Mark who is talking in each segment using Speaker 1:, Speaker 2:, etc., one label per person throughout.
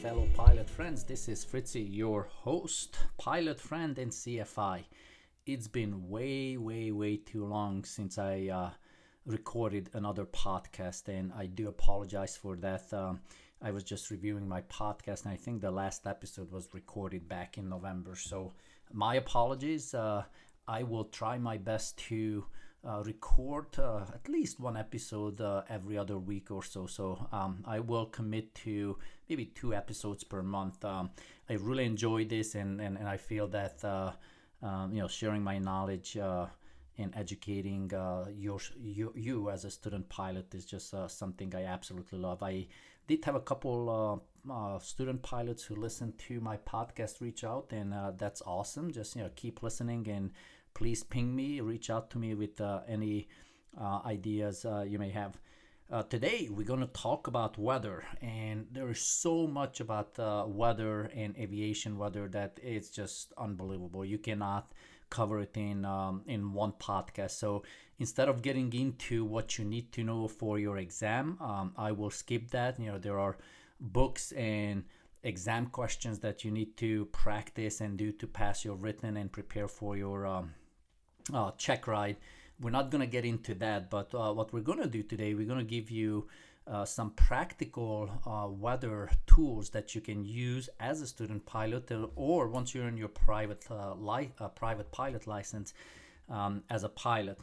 Speaker 1: fellow pilot friends. This is Fritzy, your host, pilot friend, and CFI. It's been way, way, way too long since I uh, recorded another podcast, and I do apologize for that. Um, I was just reviewing my podcast, and I think the last episode was recorded back in November. So, my apologies. Uh, I will try my best to uh, record uh, at least one episode uh, every other week or so. So um, I will commit to maybe two episodes per month. Um, I really enjoy this, and, and, and I feel that uh, um, you know sharing my knowledge uh, and educating uh, your, you, you as a student pilot is just uh, something I absolutely love. I did have a couple uh, uh, student pilots who listened to my podcast reach out, and uh, that's awesome. Just you know keep listening and please ping me, reach out to me with uh, any uh, ideas uh, you may have. Uh, today we're going to talk about weather, and there is so much about uh, weather and aviation weather that it's just unbelievable. You cannot cover it in um, in one podcast. So instead of getting into what you need to know for your exam, um, I will skip that. You know there are books and exam questions that you need to practice and do to pass your written and prepare for your um, uh, check ride. We're not going to get into that, but uh, what we're going to do today, we're going to give you uh, some practical uh, weather tools that you can use as a student pilot, uh, or once you're in your private uh, li- uh, private pilot license um, as a pilot.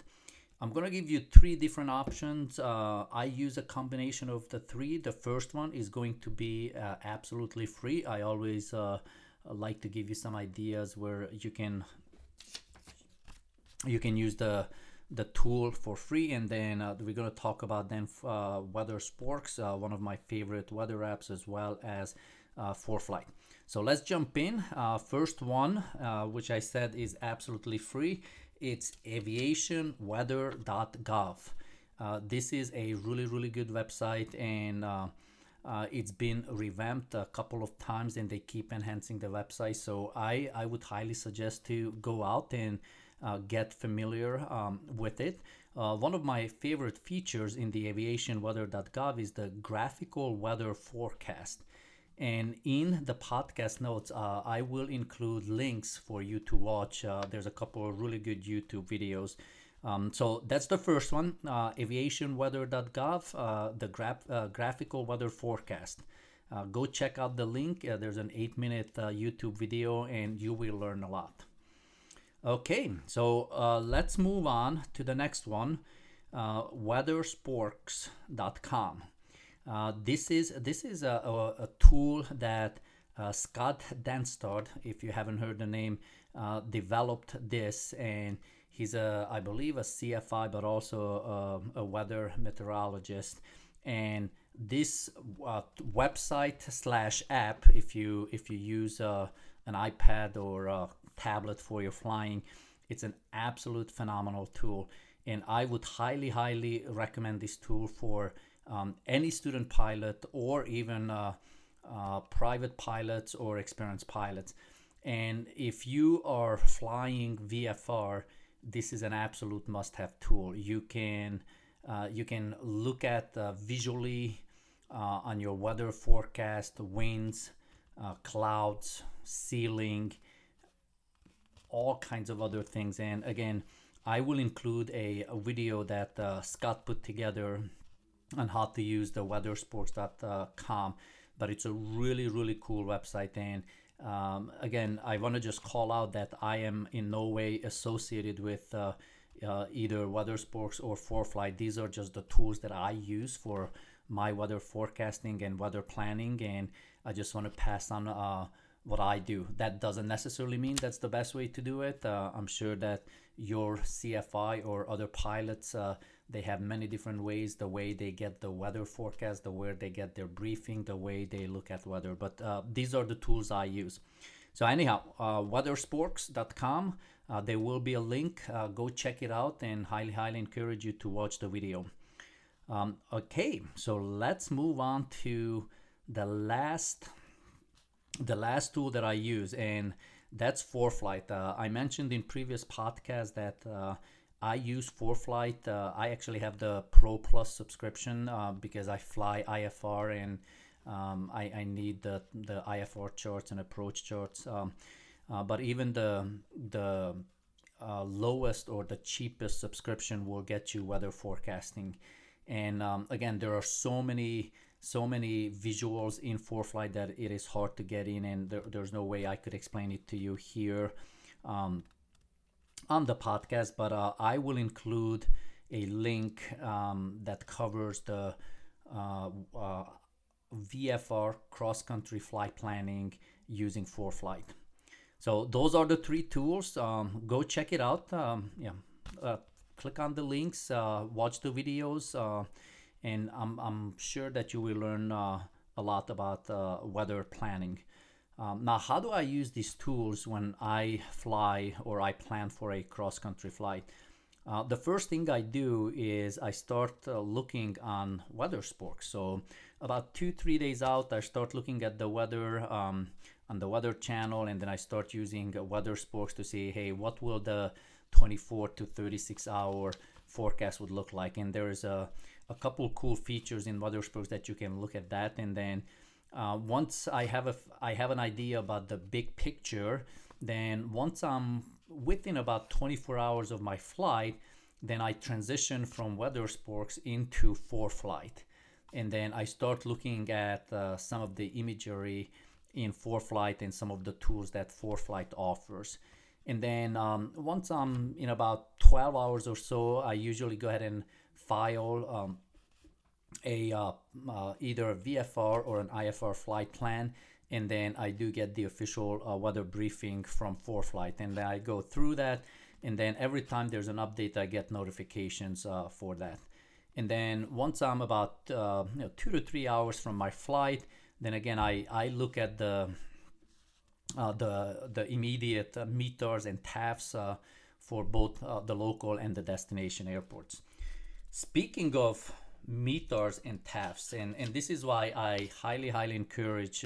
Speaker 1: I'm gonna give you three different options. Uh, I use a combination of the three. The first one is going to be uh, absolutely free. I always uh, like to give you some ideas where you can you can use the the tool for free and then uh, we're going to talk about then uh, weather sporks uh, one of my favorite weather apps as well as uh, ForeFlight so let's jump in. Uh, first one uh, which i said is absolutely free. It's aviationweather.gov uh, this is a really really good website and uh, it's been revamped a couple of times and they keep enhancing the website. So i i would highly suggest to go out and uh, get familiar um, with it. Uh, one of my favorite features in the aviationweather.gov is the graphical weather forecast. And in the podcast notes uh, i will include links for you to watch. Uh, there's a couple of really good youtube videos. Um, so that's the first one uh, aviationweather.gov uh, the uh, graphical weather forecast. Go check out the link. There's an eight minute youtube video and you will learn a lot okay so uh, let's move on to the next one uh, weathersporks.com uh, this is this is a, a, a tool that uh, Scott Dennstaedt, if you haven't heard the name, uh, developed this, and he's a I believe a CFI, but also a, a weather meteorologist. And this uh, website slash app, if you if you use uh, an iPad or tablet for your flying, it's an absolute phenomenal tool, and I would highly highly recommend this tool for um, any student pilot or even uh, uh, private pilots or experienced pilots. And if you are flying VFR, this is an absolute must-have tool. You can uh, you can look at uh, visually uh, on your weather forecast, winds, uh, clouds, ceiling, all kinds of other things. And again, I will include a, a video that uh, Scott put together on how to use the weathersporks.com but it's a really really cool website. And um, again i want to just call out that i am in no way associated with uh, uh, either weather sporks or ForeFlight these are just the tools that i use for my weather forecasting and weather planning. And i just want to pass on uh, what i do that doesn't necessarily mean that's the best way to do it uh, i'm sure that your cfi or other pilots uh, they have many different ways the way they get the weather forecast the way they get their briefing the way they look at weather but uh, these are the tools i use So anyhow, uh, weathersporks.com. Uh, there will be a link. Uh, go check it out, and highly, highly encourage you to watch the video. Um, okay, so let's move on to the last, the last tool that I use, and that's ForeFlight. Uh, I mentioned in previous podcast that uh, I use ForeFlight. Uh, I actually have the Pro Plus subscription uh, because I fly IFR and um, I, I, need the, the IFR charts and approach charts. Um, uh, but even the the uh, lowest or the cheapest subscription will get you weather forecasting. And um, again, there are so many so many visuals in ForeFlight that it is hard to get in, and there, there's no way I could explain it to you here um, on the podcast. But uh, I will include a link um, that covers the uh, uh, VFR cross country flight planning using ForeFlight. So those are the three tools. Um, go check it out. Um, yeah, uh, click on the links, uh, watch the videos, uh, and I'm, I'm sure that you will learn uh, a lot about weather planning. Um, now, how do I use these tools when I fly or I plan for a cross country flight? Uh, the first thing I do is I start uh, looking on weather sporks. So about two, three days out, I start looking at the weather um, on the weather channel, and then I start using weather sporks to see, hey, what will the 24 to 36 hour forecast would look like? And there is a, a couple cool features in weather sporks that you can look at that, and then uh, once I have a I have an idea about the big picture, then once I'm within about 24 hours of my flight, then I transition from weather sporks into ForeFlight. And then I start looking at uh, some of the imagery in ForeFlight and some of the tools that ForeFlight offers. And then um, once I'm in about 12 hours or so, I usually go ahead and file um, a uh, uh, either a VFR or an IFR flight plan. And then I do get the official uh, weather briefing from ForeFlight, and then I go through that, and then every time there's an update, I get notifications uh, for that. And then once I'm about uh, you know, two to three hours from my flight, then again I, I look at the the the immediate uh, METARs and TAFs uh, for both the local and the destination airports. Speaking of METARs and TAFs, and, and this is why I highly highly encourage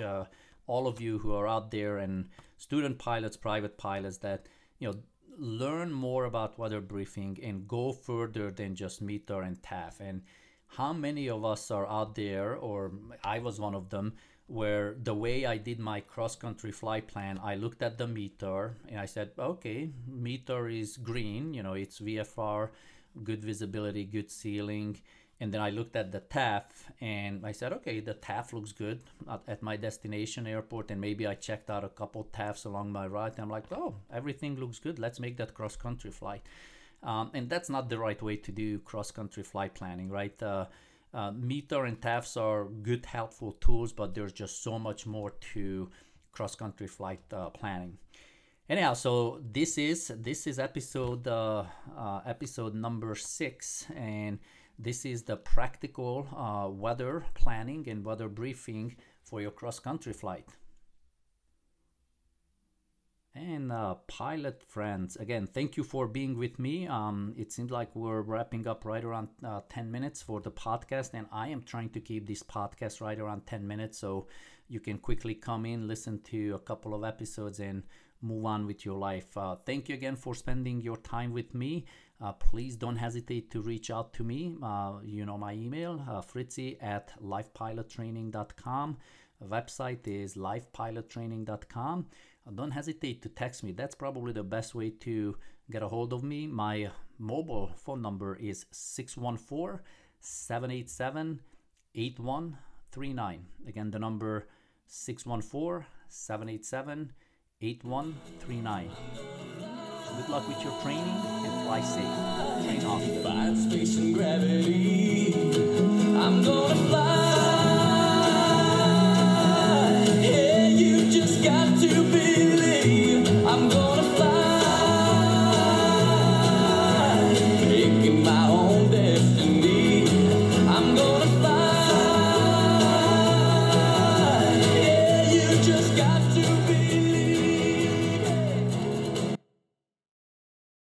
Speaker 1: all of you who are out there and student pilots, private pilots that you know learn more about weather briefing and go further than just METAR and TAF. And how many of us are out there, or I was one of them, where the way I did my cross country flight plan, I looked at the METAR and I said, okay, METAR is green, you know, it's VFR, good visibility, good ceiling and then I looked at the TAF and I said, okay, the TAF looks good at, at, my destination airport. And maybe I checked out a couple TAFs along my route. I'm like, oh, everything looks good. Let's make that cross country flight. Um, and that's not the right way to do cross country flight planning, right? Uh, uh, METAR and TAFs are good, helpful tools, but there's just so much more to cross country flight uh, planning. Anyhow, so this is this is episode uh, uh, episode number six, and this is the practical uh, weather planning and weather briefing for your cross country flight. And uh, pilot friends, again, thank you for being with me. Um, it seems like we're wrapping up right around uh, 10 minutes for the podcast, and I am trying to keep this podcast right around 10 minutes so you can quickly come in, listen to a couple of episodes, and move on with your life. Uh, thank you again for spending your time with me. Uh, please don't hesitate to reach out to me. Uh, you know my email, uh, fritzy at lifepilottraining.com. Website is lifepilottraining.com. Don't hesitate to text me. That's probably the best way to get a hold of me. My mobile phone number is 614 787 8139. Again, the number 614 787 8139. Good luck with your training and fly safe. Train off.
Speaker 2: Gravity. I'm gonna fly.